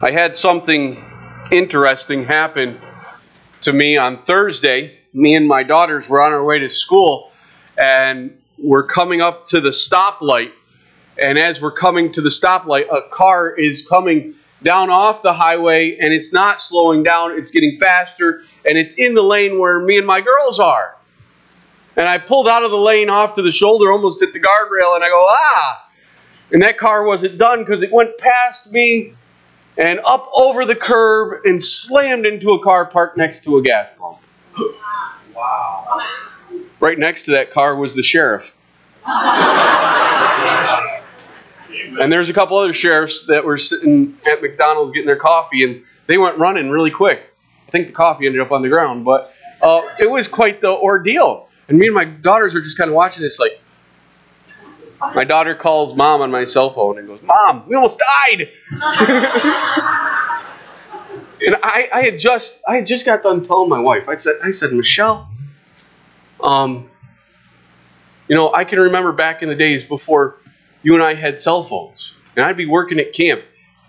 I had something interesting happen to me on Thursday. Me and my daughters were on our way to school and we're coming up to the stoplight. And as we're coming to the stoplight, a car is coming down off the highway and it's not slowing down, it's getting faster and it's in the lane where me and my girls are. And I pulled out of the lane off to the shoulder, almost hit the guardrail, and I go, ah! And that car wasn't done because it went past me and up over the curb and slammed into a car parked next to a gas pump. Wow. Right next to that car was the sheriff. and there's a couple other sheriffs that were sitting at McDonald's getting their coffee, and they went running really quick. I think the coffee ended up on the ground, but uh, it was quite the ordeal. And me and my daughters are just kind of watching this, like, my daughter calls mom on my cell phone and goes, Mom, we almost died. and I, I had just I had just got done telling my wife. I said, I said, Michelle, um, you know, I can remember back in the days before you and I had cell phones. And I'd be working at camp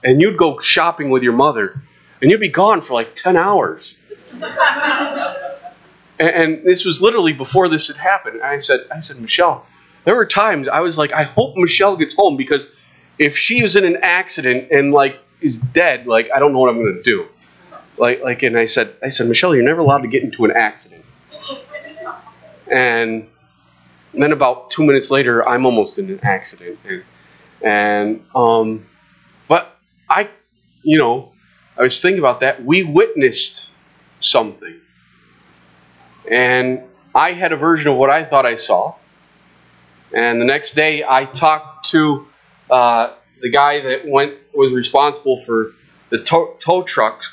and you'd go shopping with your mother and you'd be gone for like 10 hours. and, and this was literally before this had happened. And I said, I said, Michelle, there were times I was like, I hope Michelle gets home because if she is in an accident and like is dead, like I don't know what I'm gonna do. Like like and I said I said, Michelle, you're never allowed to get into an accident. And then about two minutes later, I'm almost in an accident. And, and um, but I, you know, I was thinking about that. We witnessed something, and I had a version of what I thought I saw, and the next day, I talked to uh, the guy that went was responsible for the tow, tow truck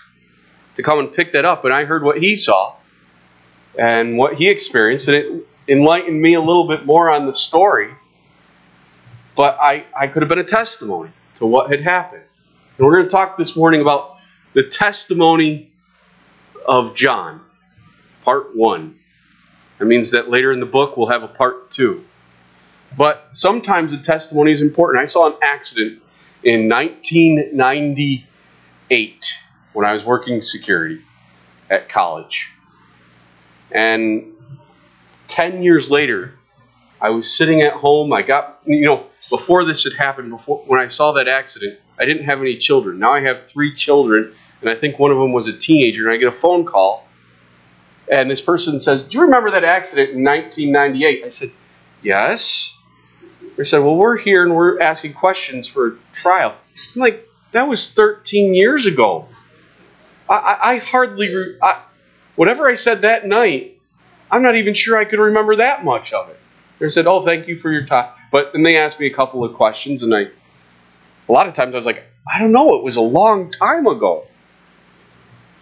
to come and pick that up, and I heard what he saw and what he experienced, and it enlightened me a little bit more on the story. But I, I could have been a testimony to what had happened. And we're going to talk this morning about the testimony of John, part one. That means that later in the book we'll have a part two. But sometimes the testimony is important. I saw an accident in 1998 when I was working security at college. And 10 years later, I was sitting at home. I got, you know, before this had happened, before when I saw that accident, I didn't have any children. Now I have three children, and I think one of them was a teenager. And I get a phone call, and this person says, "Do you remember that accident in 1998?" I said, "Yes." They said, Well, we're here and we're asking questions for trial. I'm like, That was 13 years ago. I, I, I hardly, re- I, whatever I said that night, I'm not even sure I could remember that much of it. They said, Oh, thank you for your time. But then they asked me a couple of questions, and I, a lot of times I was like, I don't know, it was a long time ago.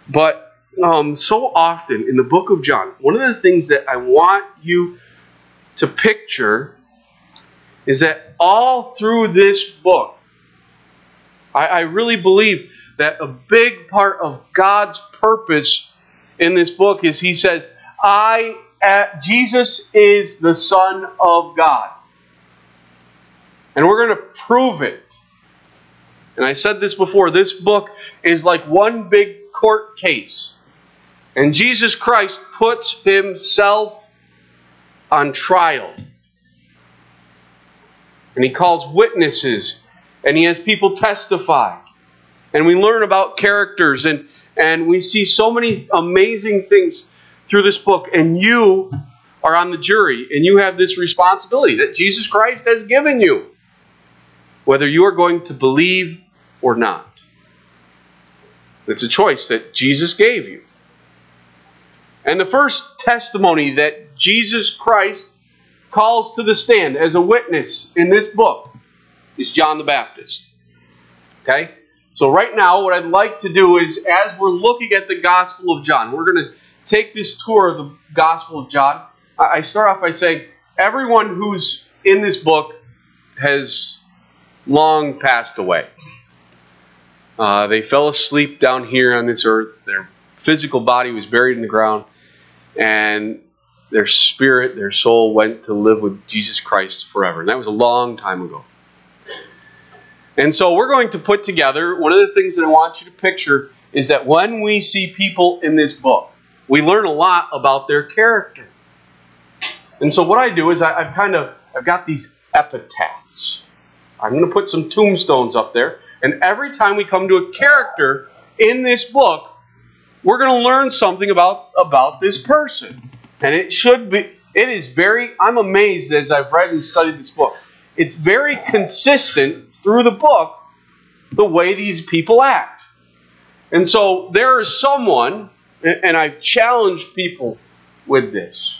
But um, so often in the book of John, one of the things that I want you to picture is that all through this book, I, I really believe that a big part of God's purpose in this book is He says, I, Jesus is the Son of God. And we're going to prove it. And I said this before this book is like one big court case. And Jesus Christ puts himself on trial and he calls witnesses and he has people testify. And we learn about characters and and we see so many amazing things through this book. And you are on the jury and you have this responsibility that Jesus Christ has given you whether you are going to believe or not. It's a choice that Jesus gave you. And the first testimony that Jesus Christ calls to the stand as a witness in this book is John the Baptist. Okay? So, right now, what I'd like to do is, as we're looking at the Gospel of John, we're going to take this tour of the Gospel of John. I start off by saying everyone who's in this book has long passed away. Uh, they fell asleep down here on this earth. Their physical body was buried in the ground, and their spirit, their soul went to live with Jesus Christ forever. And that was a long time ago. And so we're going to put together one of the things that I want you to picture is that when we see people in this book, we learn a lot about their character. And so what I do is I, have kind of I've got these epitaphs. I'm going to put some tombstones up there, and every time we come to a character in this book, we're going to learn something about about this person. And it should be it is very I'm amazed as I've read and studied this book. It's very consistent through the book the way these people act. And so there is someone and I've challenged people with this.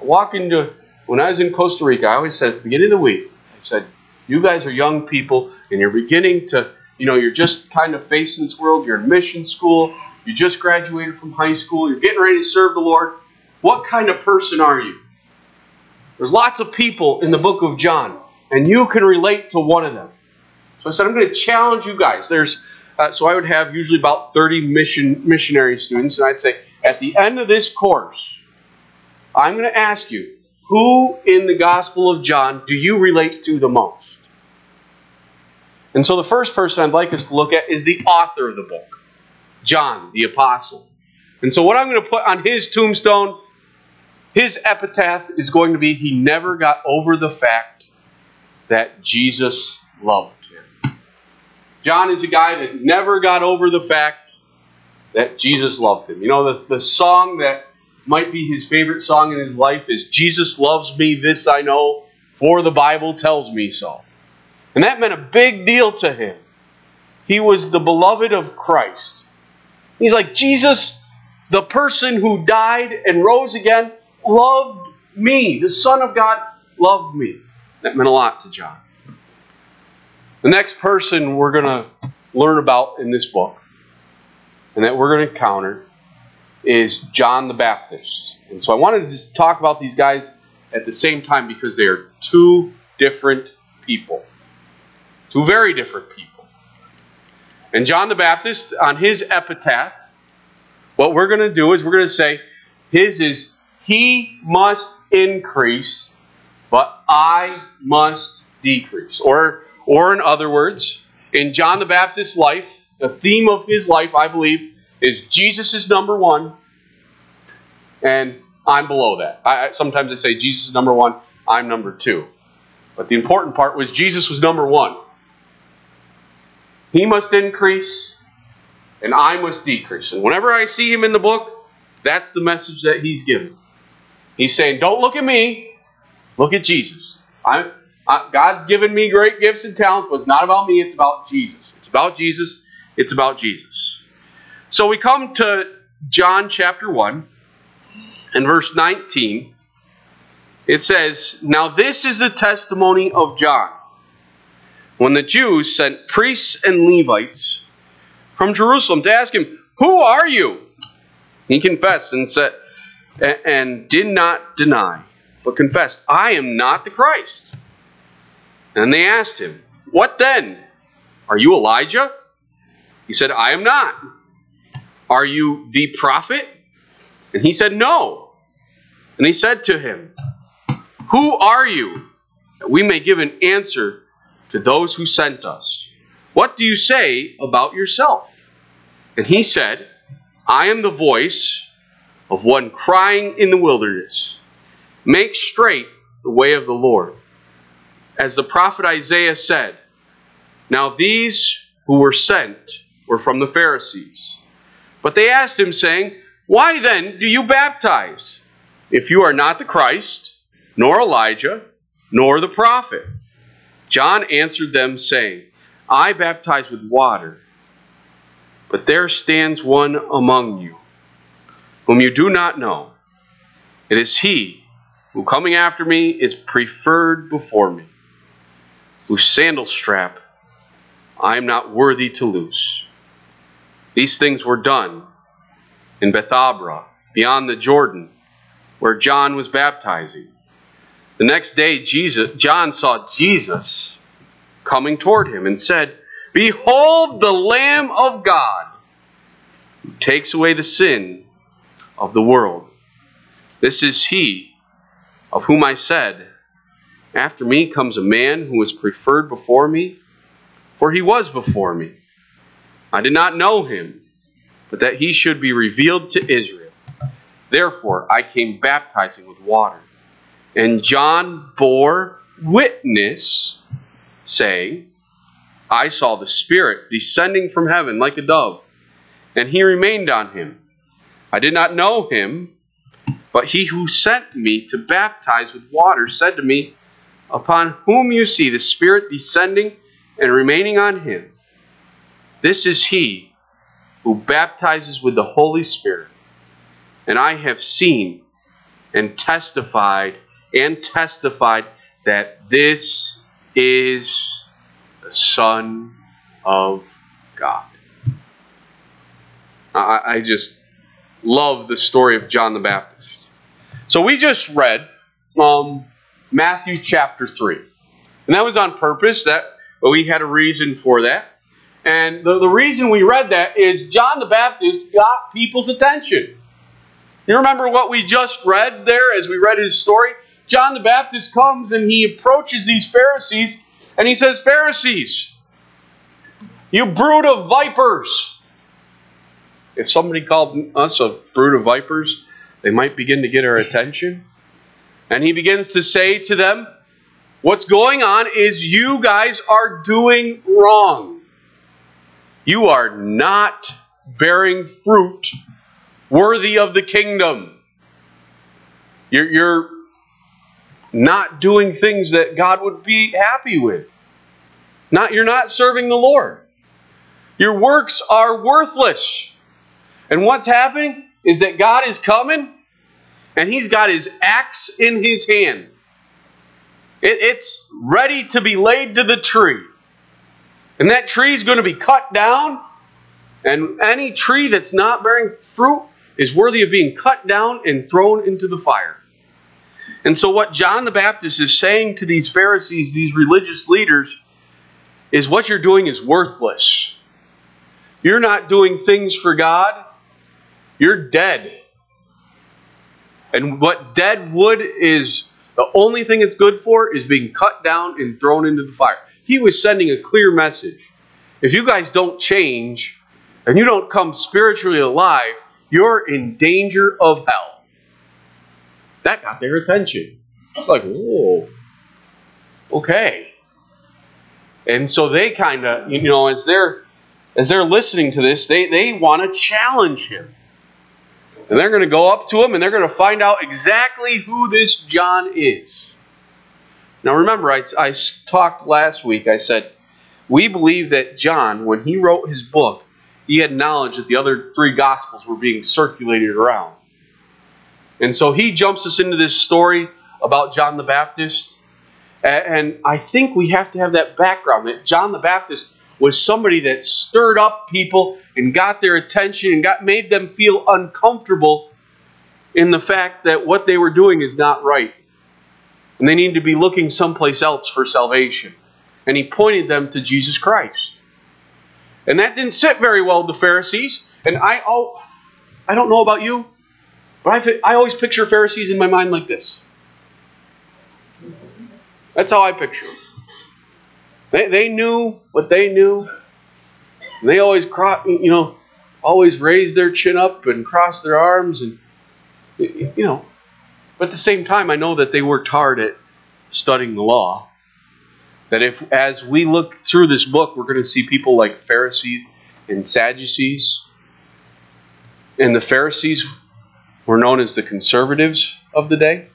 Walk into when I was in Costa Rica, I always said at the beginning of the week, I said, you guys are young people and you're beginning to, you know, you're just kind of facing this world, you're in mission school, you just graduated from high school, you're getting ready to serve the Lord. What kind of person are you? There's lots of people in the book of John, and you can relate to one of them. So I said, I'm going to challenge you guys. There's uh, so I would have usually about 30 mission missionary students, and I'd say, at the end of this course, I'm going to ask you, who in the Gospel of John do you relate to the most? And so the first person I'd like us to look at is the author of the book, John, the apostle. And so what I'm going to put on his tombstone, his epitaph is going to be he never got over the fact that Jesus loved him. John is a guy that never got over the fact that Jesus loved him. You know, the, the song that might be his favorite song in his life is Jesus loves me, this I know, for the Bible tells me so. And that meant a big deal to him. He was the beloved of Christ. He's like, Jesus, the person who died and rose again, loved me. The Son of God loved me. That meant a lot to John. The next person we're going to learn about in this book and that we're going to encounter is John the Baptist. And so I wanted to just talk about these guys at the same time because they are two different people. Two very different people. And John the Baptist, on his epitaph, what we're going to do is we're going to say, his is, He must increase, but I must decrease. Or, or in other words, in John the Baptist's life, the theme of his life, I believe, is Jesus is number one, and I'm below that. I, sometimes I say Jesus is number one, I'm number two. But the important part was Jesus was number one. He must increase, and I must decrease. And whenever I see him in the book, that's the message that he's giving. He's saying, Don't look at me, look at Jesus. I, I, God's given me great gifts and talents, but it's not about me, it's about Jesus. It's about Jesus. It's about Jesus. So we come to John chapter 1 and verse 19. It says, Now this is the testimony of John. When the Jews sent priests and Levites from Jerusalem to ask him, Who are you? He confessed and said, and did not deny, but confessed, I am not the Christ. And they asked him, What then? Are you Elijah? He said, I am not. Are you the prophet? And he said, No. And he said to him, Who are you? That we may give an answer to those who sent us. What do you say about yourself? And he said, I am the voice of one crying in the wilderness, Make straight the way of the Lord. As the prophet Isaiah said, Now these who were sent were from the Pharisees. But they asked him, saying, Why then do you baptize, if you are not the Christ, nor Elijah, nor the prophet? John answered them, saying, I baptize with water, but there stands one among you, whom you do not know. It is he who coming after me is preferred before me, whose sandal strap I am not worthy to loose. These things were done in Bethabara, beyond the Jordan, where John was baptizing. The next day, Jesus, John saw Jesus coming toward him and said, Behold the Lamb of God who takes away the sin of the world. This is he of whom I said, After me comes a man who is preferred before me, for he was before me. I did not know him, but that he should be revealed to Israel. Therefore I came baptizing with water. And John bore witness, saying, I saw the Spirit descending from heaven like a dove, and he remained on him. I did not know him, but he who sent me to baptize with water said to me, Upon whom you see the Spirit descending and remaining on him, this is he who baptizes with the Holy Spirit. And I have seen and testified and testified that this is the Son of God. I, I just love the story of John the Baptist. So we just read um, Matthew chapter 3. And that was on purpose. That we had a reason for that. And the, the reason we read that is John the Baptist got people's attention. You remember what we just read there as we read his story? John the Baptist comes and he approaches these Pharisees and he says, Pharisees, you brood of vipers. If somebody called us a brood of vipers, they might begin to get our attention. And he begins to say to them, What's going on is you guys are doing wrong. You are not bearing fruit worthy of the kingdom. You're, you're not doing things that God would be happy with. Not, you're not serving the Lord. Your works are worthless. And what's happening is that God is coming and he's got his axe in his hand. It, it's ready to be laid to the tree. And that tree is going to be cut down. And any tree that's not bearing fruit is worthy of being cut down and thrown into the fire. And so, what John the Baptist is saying to these Pharisees, these religious leaders, is what you're doing is worthless. You're not doing things for God, you're dead. And what dead wood is the only thing it's good for is being cut down and thrown into the fire. He was sending a clear message. If you guys don't change and you don't come spiritually alive, you're in danger of hell. That got their attention. Like, whoa, okay. And so they kind of, you know, as they're as they're listening to this, they, they want to challenge him. And they're going to go up to him and they're going to find out exactly who this John is. Now, remember, I, I talked last week, I said, we believe that John, when he wrote his book, he had knowledge that the other three Gospels were being circulated around. And so he jumps us into this story about John the Baptist. And I think we have to have that background that John the Baptist was somebody that stirred up people and got their attention and got made them feel uncomfortable in the fact that what they were doing is not right. And they need to be looking someplace else for salvation. And he pointed them to Jesus Christ. And that didn't sit very well with the Pharisees. And I oh, I don't know about you, but I, I always picture Pharisees in my mind like this. That's how I picture them. They, they knew what they knew. They always, you know, always raised their chin up and crossed their arms, and you know. But at the same time, I know that they worked hard at studying the law. That if, as we look through this book, we're going to see people like Pharisees and Sadducees. And the Pharisees were known as the conservatives of the day.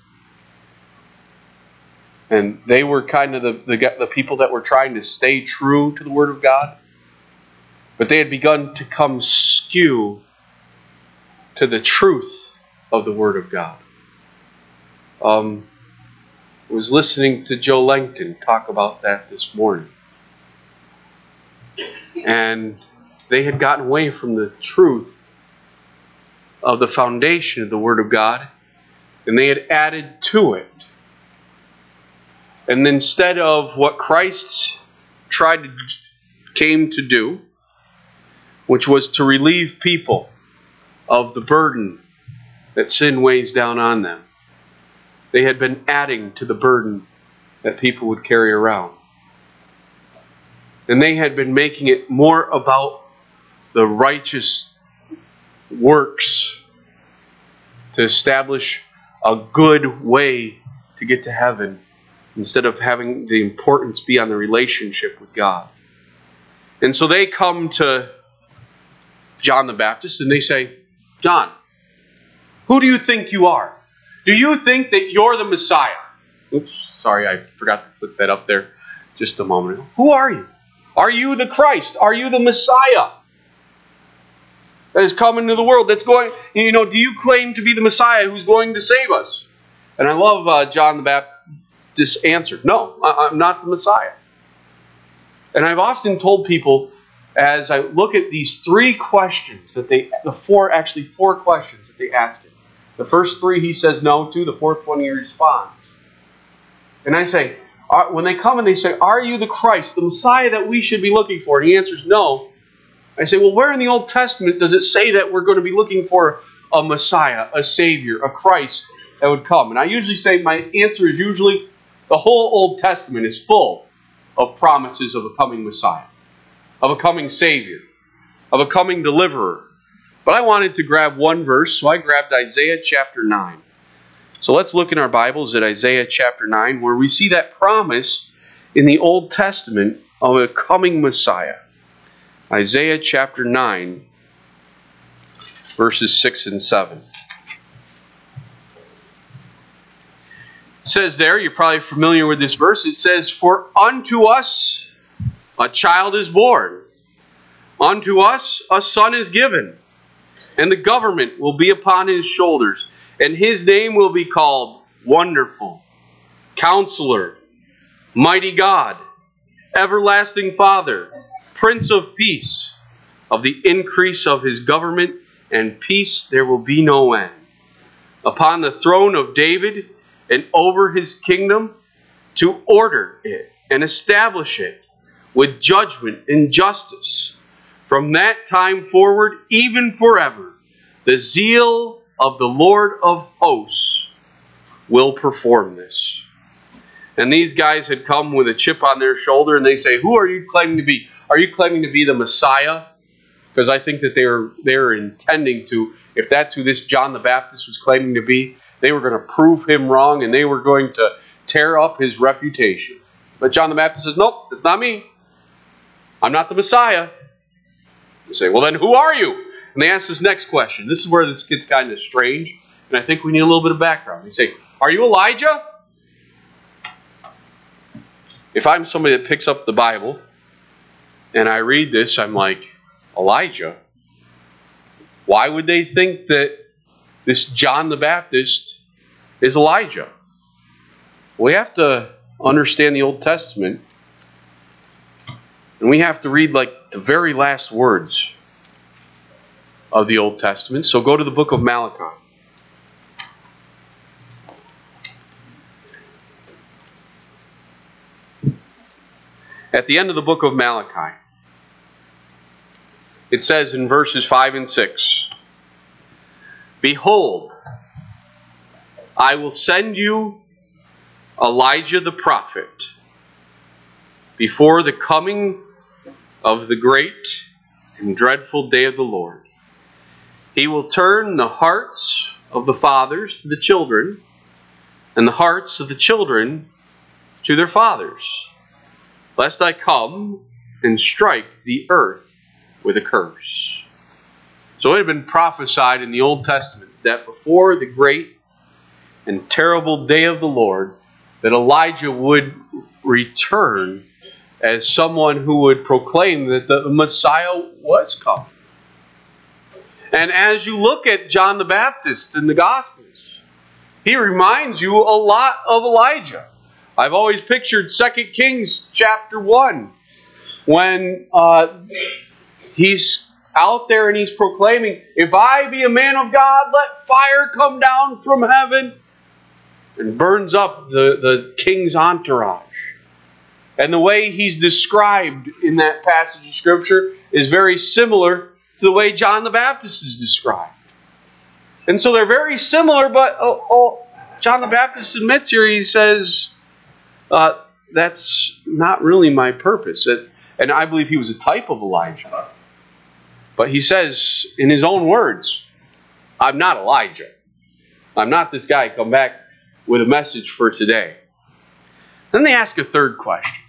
And they were kind of the, the, the people that were trying to stay true to the Word of God. But they had begun to come skew to the truth of the Word of God. Um, I was listening to Joe Langton talk about that this morning. And they had gotten away from the truth of the foundation of the Word of God, and they had added to it and instead of what Christ tried to came to do, which was to relieve people of the burden that sin weighs down on them, they had been adding to the burden that people would carry around. And they had been making it more about the righteous works to establish a good way to get to heaven instead of having the importance be on the relationship with God. And so they come to John the Baptist and they say, John, who do you think you are? Do you think that you're the Messiah? Oops, sorry, I forgot to put that up there just a moment. Who are you? Are you the Christ? Are you the Messiah that is coming to the world? That's going, you know, do you claim to be the Messiah who's going to save us? And I love uh, John the Baptist answered, No, I'm not the Messiah. And I've often told people as I look at these three questions that they, the four, actually four questions that they ask him. The first three he says no to, the fourth one he responds. And I say, when they come and they say, Are you the Christ, the Messiah that we should be looking for? And he answers, No. I say, Well, where in the Old Testament does it say that we're going to be looking for a Messiah, a Savior, a Christ that would come? And I usually say, My answer is usually the whole Old Testament is full of promises of a coming Messiah, of a coming Savior, of a coming deliverer. But I wanted to grab one verse, so I grabbed Isaiah chapter 9. So let's look in our Bibles at Isaiah chapter 9, where we see that promise in the Old Testament of a coming Messiah. Isaiah chapter 9, verses 6 and 7. Says there, you're probably familiar with this verse, it says, For unto us a child is born, unto us a son is given, and the government will be upon his shoulders and his name will be called Wonderful, Counselor, Mighty God, Everlasting Father, Prince of Peace. Of the increase of his government and peace there will be no end. Upon the throne of David and over his kingdom, to order it and establish it with judgment and justice. From that time forward, even forever, the zeal of the Lord of hosts will perform this. And these guys had come with a chip on their shoulder and they say, Who are you claiming to be? Are you claiming to be the Messiah? Because I think that they are they are intending to, if that's who this John the Baptist was claiming to be, they were going to prove him wrong and they were going to tear up his reputation. But John the Baptist says, Nope, it's not me. I'm not the Messiah. You say, Well, then who are you? And they ask this next question. This is where this gets kind of strange, and I think we need a little bit of background. They say, Are you Elijah? If I'm somebody that picks up the Bible and I read this, I'm like, Elijah? Why would they think that this John the Baptist is Elijah? We have to understand the Old Testament, and we have to read like the very last words of the Old Testament. So go to the book of Malachi. At the end of the book of Malachi, it says in verses 5 and 6 Behold, I will send you Elijah the prophet before the coming of the great and dreadful day of the Lord. He will turn the hearts of the fathers to the children, and the hearts of the children to their fathers, lest I come and strike the earth with a curse. So it had been prophesied in the Old Testament that before the great and terrible day of the Lord, that Elijah would return as someone who would proclaim that the Messiah was coming. And as you look at John the Baptist in the Gospels, he reminds you a lot of Elijah. I've always pictured 2 Kings chapter 1 when uh, he's out there and he's proclaiming, If I be a man of God, let fire come down from heaven and burns up the, the king's entourage. And the way he's described in that passage of Scripture is very similar to the way John the Baptist is described. And so they're very similar, but oh, oh, John the Baptist admits here, he says, uh, that's not really my purpose. That And I believe he was a type of Elijah. But he says in his own words, I'm not Elijah. I'm not this guy come back with a message for today. Then they ask a third question.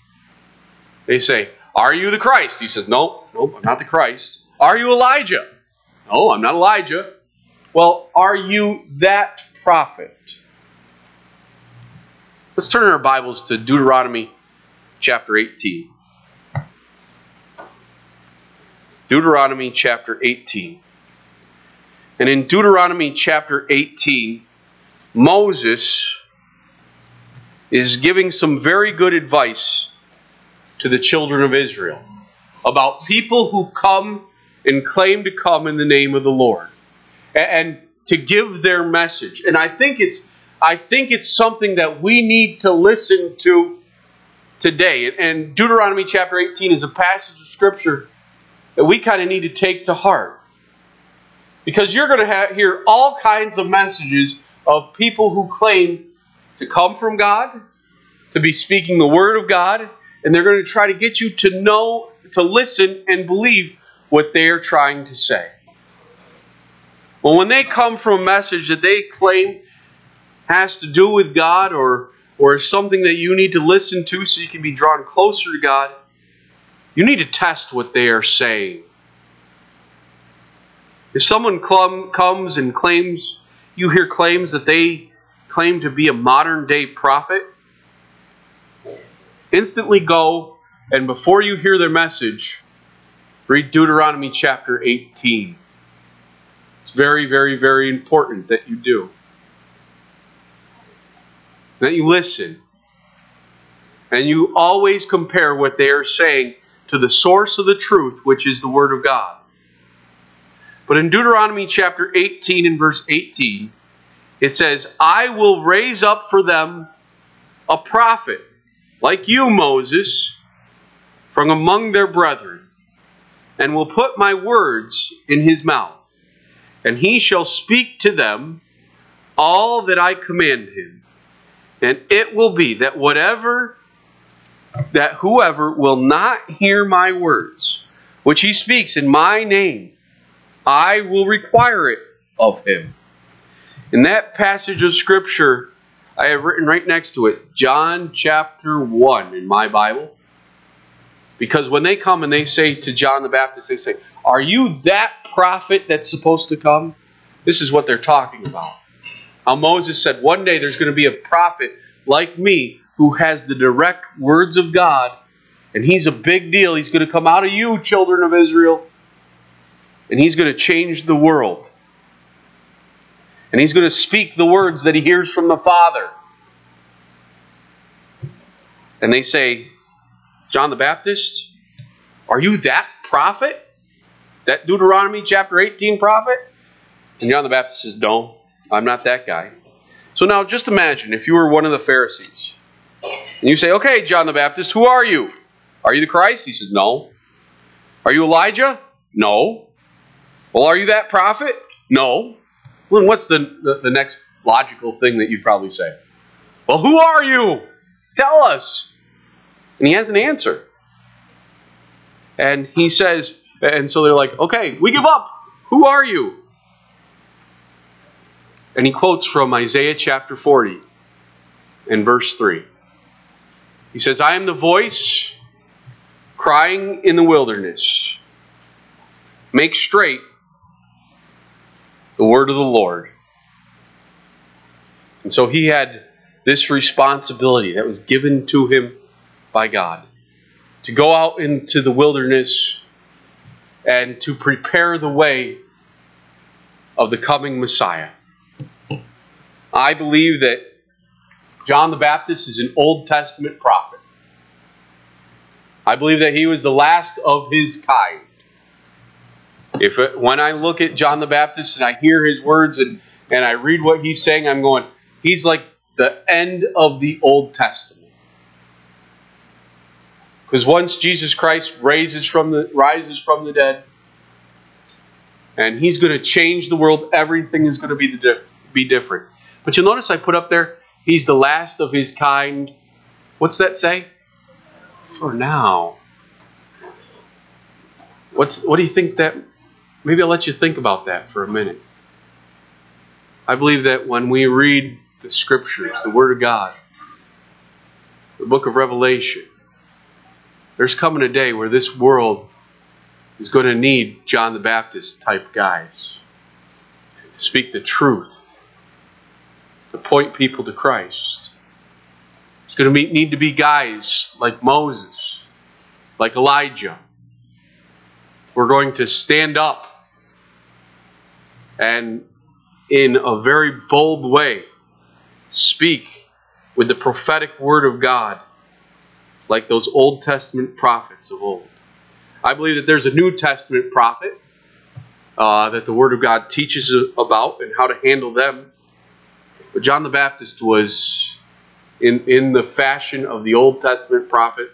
They say, Are you the Christ? He says, No, nope, I'm not the Christ. Are you Elijah? No, I'm not Elijah. Well, are you that prophet? Let's turn our Bibles to Deuteronomy chapter 18. Deuteronomy chapter 18. And in Deuteronomy chapter 18, Moses is giving some very good advice to the children of Israel about people who come and claim to come in the name of the Lord and to give their message. And I think it's I think it's something that we need to listen to today. And Deuteronomy chapter 18 is a passage of scripture that we kind of need to take to heart. Because you're going to hear all kinds of messages of people who claim to come from God, to be speaking the word of God, and they're going to try to get you to know, to listen, and believe what they are trying to say. Well, when they come from a message that they claim has to do with God or, or something that you need to listen to so you can be drawn closer to God, you need to test what they are saying. If someone clum, comes and claims, you hear claims that they claim to be a modern day prophet, instantly go and before you hear their message, read Deuteronomy chapter 18. It's very, very, very important that you do. That you listen. And you always compare what they are saying to the source of the truth, which is the Word of God. But in Deuteronomy chapter 18 and verse 18, it says, I will raise up for them a prophet, like you, Moses, from among their brethren, and will put my words in his mouth. And he shall speak to them all that I command him. And it will be that whatever that whoever will not hear my words, which he speaks in my name, I will require it of him. In that passage of Scripture, I have written right next to it, John chapter 1 in my Bible. Because when they come and they say to John the Baptist, they say, Are you that prophet that's supposed to come? This is what they're talking about. How Moses said, One day there's going to be a prophet like me who has the direct words of God, and he's a big deal. He's going to come out of you, children of Israel, and he's going to change the world. And he's going to speak the words that he hears from the Father. And they say, John the Baptist, are you that prophet? That Deuteronomy chapter 18 prophet? And John the Baptist says, No, I'm not that guy. So now just imagine if you were one of the Pharisees and you say, Okay, John the Baptist, who are you? Are you the Christ? He says, No. Are you Elijah? No. Well, are you that prophet? No. Well, what's the, the, the next logical thing that you'd probably say? Well, who are you? Tell us. And he has an answer. And he says, and so they're like, okay, we give up. Who are you? And he quotes from Isaiah chapter 40 and verse 3. He says, I am the voice crying in the wilderness. Make straight the word of the Lord. And so he had this responsibility that was given to him by God to go out into the wilderness and to prepare the way of the coming Messiah. I believe that John the Baptist is an Old Testament prophet. I believe that he was the last of his kind. If it, when I look at John the Baptist and I hear his words and, and I read what he's saying, I'm going, he's like the end of the Old Testament. Because once Jesus Christ raises from the rises from the dead, and he's going to change the world, everything is going to be the, be different. But you'll notice I put up there, he's the last of his kind. What's that say? For now. What's what do you think that maybe I'll let you think about that for a minute. I believe that when we read the scriptures, the word of God, the book of Revelation, there's coming a day where this world is going to need John the Baptist type guys to speak the truth, to point people to Christ. Going to need to be guys like Moses, like Elijah. We're going to stand up and, in a very bold way, speak with the prophetic word of God like those Old Testament prophets of old. I believe that there's a New Testament prophet uh, that the Word of God teaches about and how to handle them. But John the Baptist was in, in the fashion of the Old Testament prophet,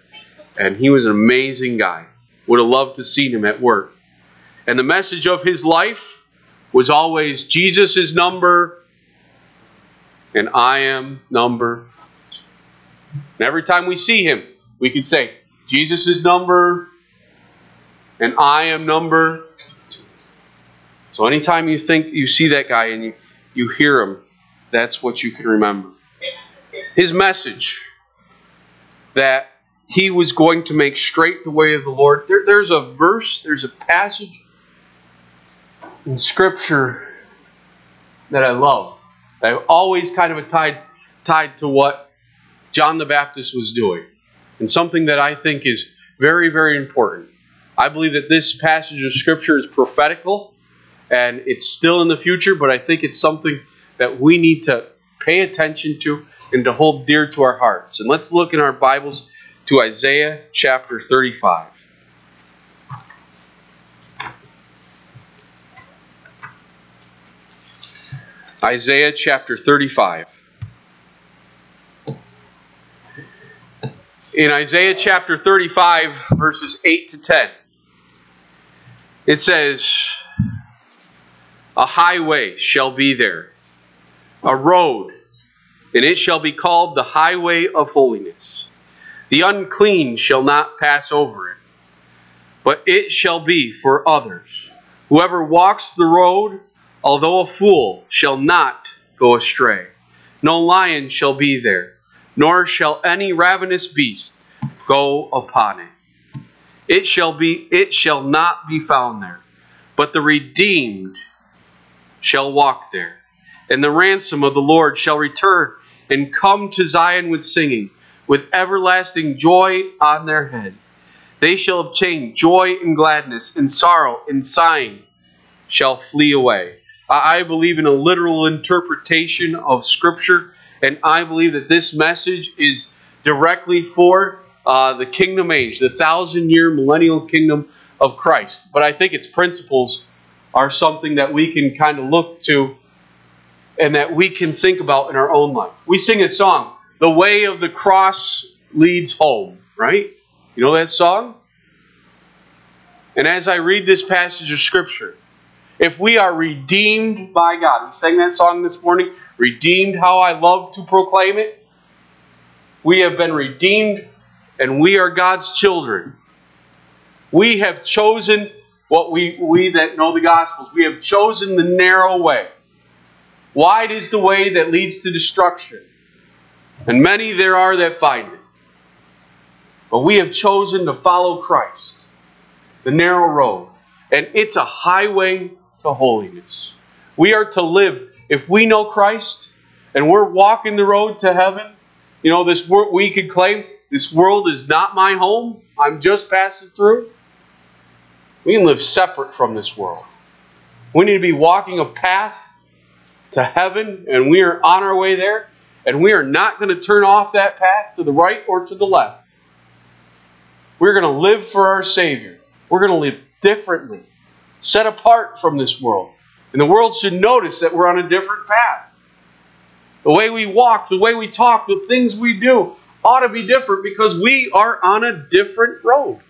and he was an amazing guy. Would have loved to see him at work. And the message of his life was always Jesus is number, and I am number. And every time we see him, we can say, Jesus is number, and I am number. So anytime you think you see that guy and you, you hear him, that's what you can remember. His message that he was going to make straight the way of the Lord. There, there's a verse, there's a passage in Scripture that I love. I always kind of tied tied to what John the Baptist was doing, and something that I think is very, very important. I believe that this passage of Scripture is prophetical and it's still in the future, but I think it's something that we need to pay attention to and to hold dear to our hearts. And let's look in our Bibles to Isaiah chapter 35. Isaiah chapter 35. In Isaiah chapter 35, verses 8 to 10, it says, A highway shall be there, a road, and it shall be called the highway of holiness. The unclean shall not pass over it, but it shall be for others. Whoever walks the road, although a fool, shall not go astray. No lion shall be there, nor shall any ravenous beast go upon it. It shall be it shall not be found there, but the redeemed shall walk there. And the ransom of the Lord shall return and come to Zion with singing, with everlasting joy on their head. They shall obtain joy and gladness, and sorrow and sighing shall flee away. I believe in a literal interpretation of Scripture, and I believe that this message is directly for uh, the kingdom age, the thousand year millennial kingdom of Christ. But I think its principles are something that we can kind of look to and that we can think about in our own life. We sing a song, The Way of the Cross Leads Home, right? You know that song? And as I read this passage of Scripture, if we are redeemed by God, we sang that song this morning, redeemed how I love to proclaim it. We have been redeemed and we are God's children. We have chosen what we, we that know the Gospels, we have chosen the narrow way. Wide is the way that leads to destruction, and many there are that find it. But we have chosen to follow Christ, the narrow road, and it's a highway to holiness. We are to live, if we know Christ and we're walking the road to heaven, you know, this we could claim this world is not my home. I'm just passing through. We can live separate from this world. We need to be walking a path to heaven, and we are on our way there, and we are not going to turn off that path to the right or to the left. We're going to live for our Savior. We're going to live differently, set apart from this world. And the world should notice that we're on a different path. The way we walk, the way we talk, the things we do, ought to be different because we are on a different road.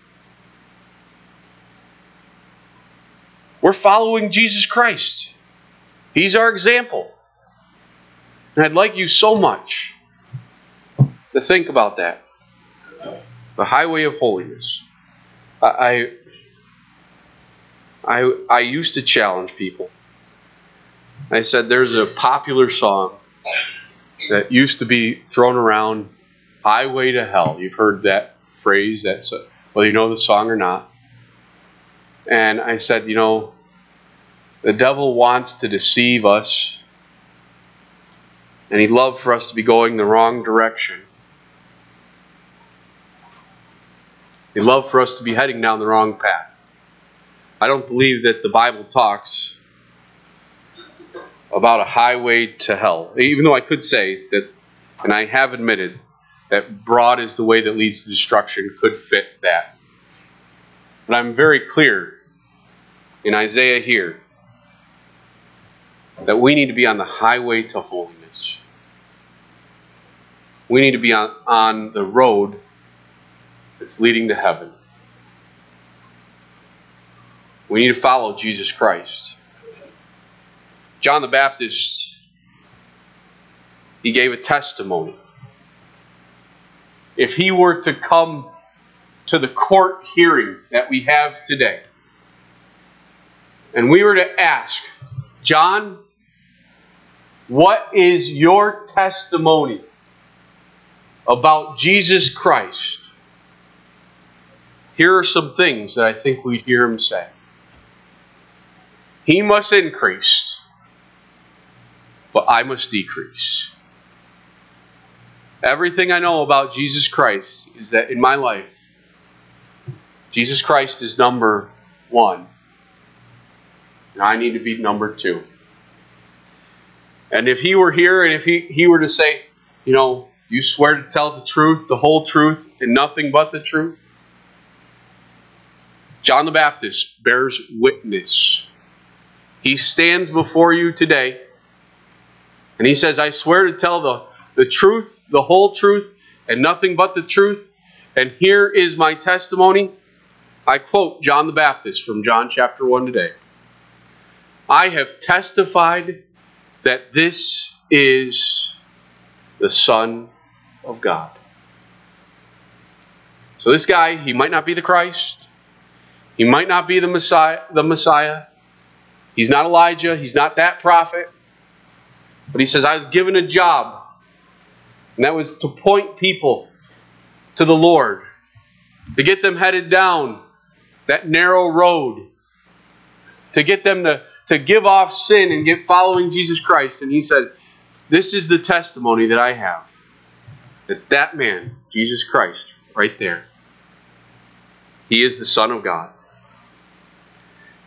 We're following Jesus Christ. He's our example. And I'd like you so much to think about that. The highway of holiness. I, I, I used to challenge people. I said, there's a popular song that used to be thrown around, Highway to Hell. You've heard that phrase, that's whether you know the song or not. And I said, you know, the devil wants to deceive us, and he'd love for us to be going the wrong direction. He'd love for us to be heading down the wrong path. I don't believe that the Bible talks about a highway to hell, even though I could say that, and I have admitted that broad is the way that leads to destruction could fit that. But I'm very clear in Isaiah here that we need to be on the highway to holiness. We need to be on, on the road that's leading to heaven. We need to follow Jesus Christ. John the Baptist, he gave a testimony. If he were to come to the court hearing that we have today, and we were to ask, John, what is your testimony about Jesus Christ? Here are some things that I think we'd hear him say. He must increase, but I must decrease. Everything I know about Jesus Christ is that in my life, Jesus Christ is number one. And I need to be number two. And if he were here and if he, he were to say, you know, you swear to tell the truth, the whole truth, and nothing but the truth, John the Baptist bears witness he stands before you today and he says, I swear to tell the, the truth, the whole truth, and nothing but the truth. And here is my testimony. I quote John the Baptist from John chapter 1 today. I have testified that this is the Son of God. So this guy, he might not be the Christ. He might not be the Messiah, the Messiah. He's not Elijah. He's not that prophet. But he says, I was given a job. And that was to point people to the Lord, to get them headed down that narrow road, to get them to, to give off sin and get following Jesus Christ. And he said, This is the testimony that I have that that man, Jesus Christ, right there, he is the Son of God.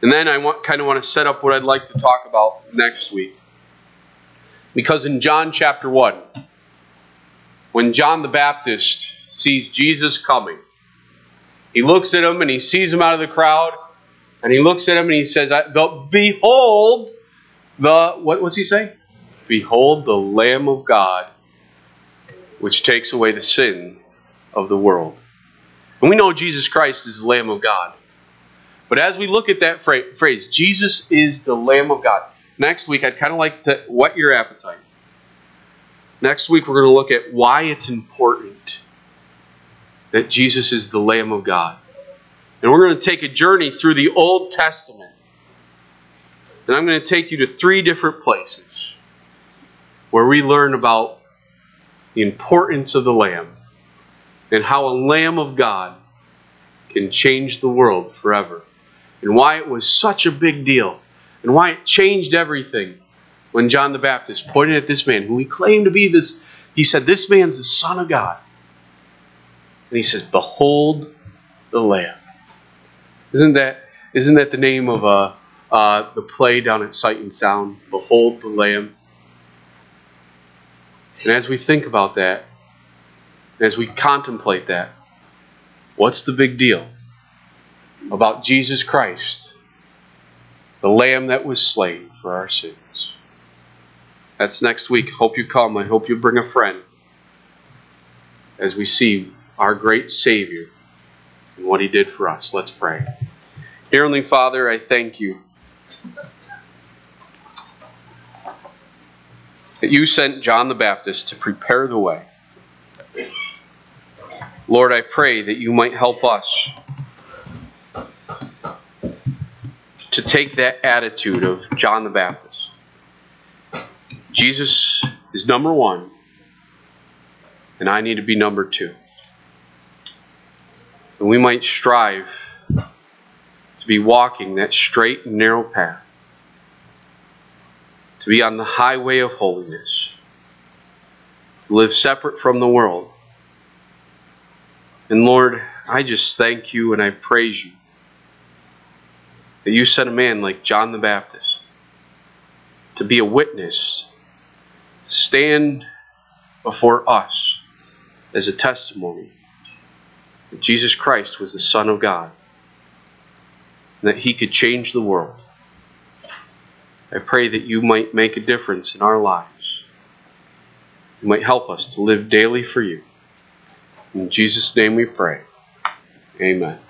And then I want, kind of want to set up what I'd like to talk about next week. Because in John chapter 1, when John the Baptist sees Jesus coming, he looks at him and he sees him out of the crowd, and he looks at him and he says, Behold the, what, what's he say? Behold the Lamb of God, which takes away the sin of the world. And we know Jesus Christ is the Lamb of God. But as we look at that phrase, Jesus is the Lamb of God. Next week, I'd kind of like to whet your appetite. Next week, we're going to look at why it's important that Jesus is the Lamb of God. And we're going to take a journey through the Old Testament. And I'm going to take you to three different places where we learn about the importance of the Lamb and how a Lamb of God can change the world forever and why it was such a big deal and why it changed everything when John the Baptist pointed at this man who he claimed to be this. He said, This man's the Son of God. And he says, Behold the Lamb. Isn't that, isn't that the name of uh, uh, the play down at Sight and Sound? Behold the Lamb. And as we think about that, as we contemplate that, what's the big deal? about Jesus Christ, the Lamb that was slain for our sins. That's next week. Hope you come. I hope you bring a friend as we see our great Savior and what He did for us. Let's pray. Heavenly Father, I thank you that you sent John the Baptist to prepare the way. Lord, I pray that you might help us to take that attitude of John the Baptist. Jesus is number one, and I need to be number two. And we might strive to be walking that straight and narrow path, to be on the highway of holiness, live separate from the world. And Lord, I just thank you and I praise you that you sent a man like John the Baptist to be a witness, stand before us as a testimony that Jesus Christ was the Son of God that he could change the world. I pray that you might make a difference in our lives. You might help us to live daily for you. In Jesus' name we pray. Amen.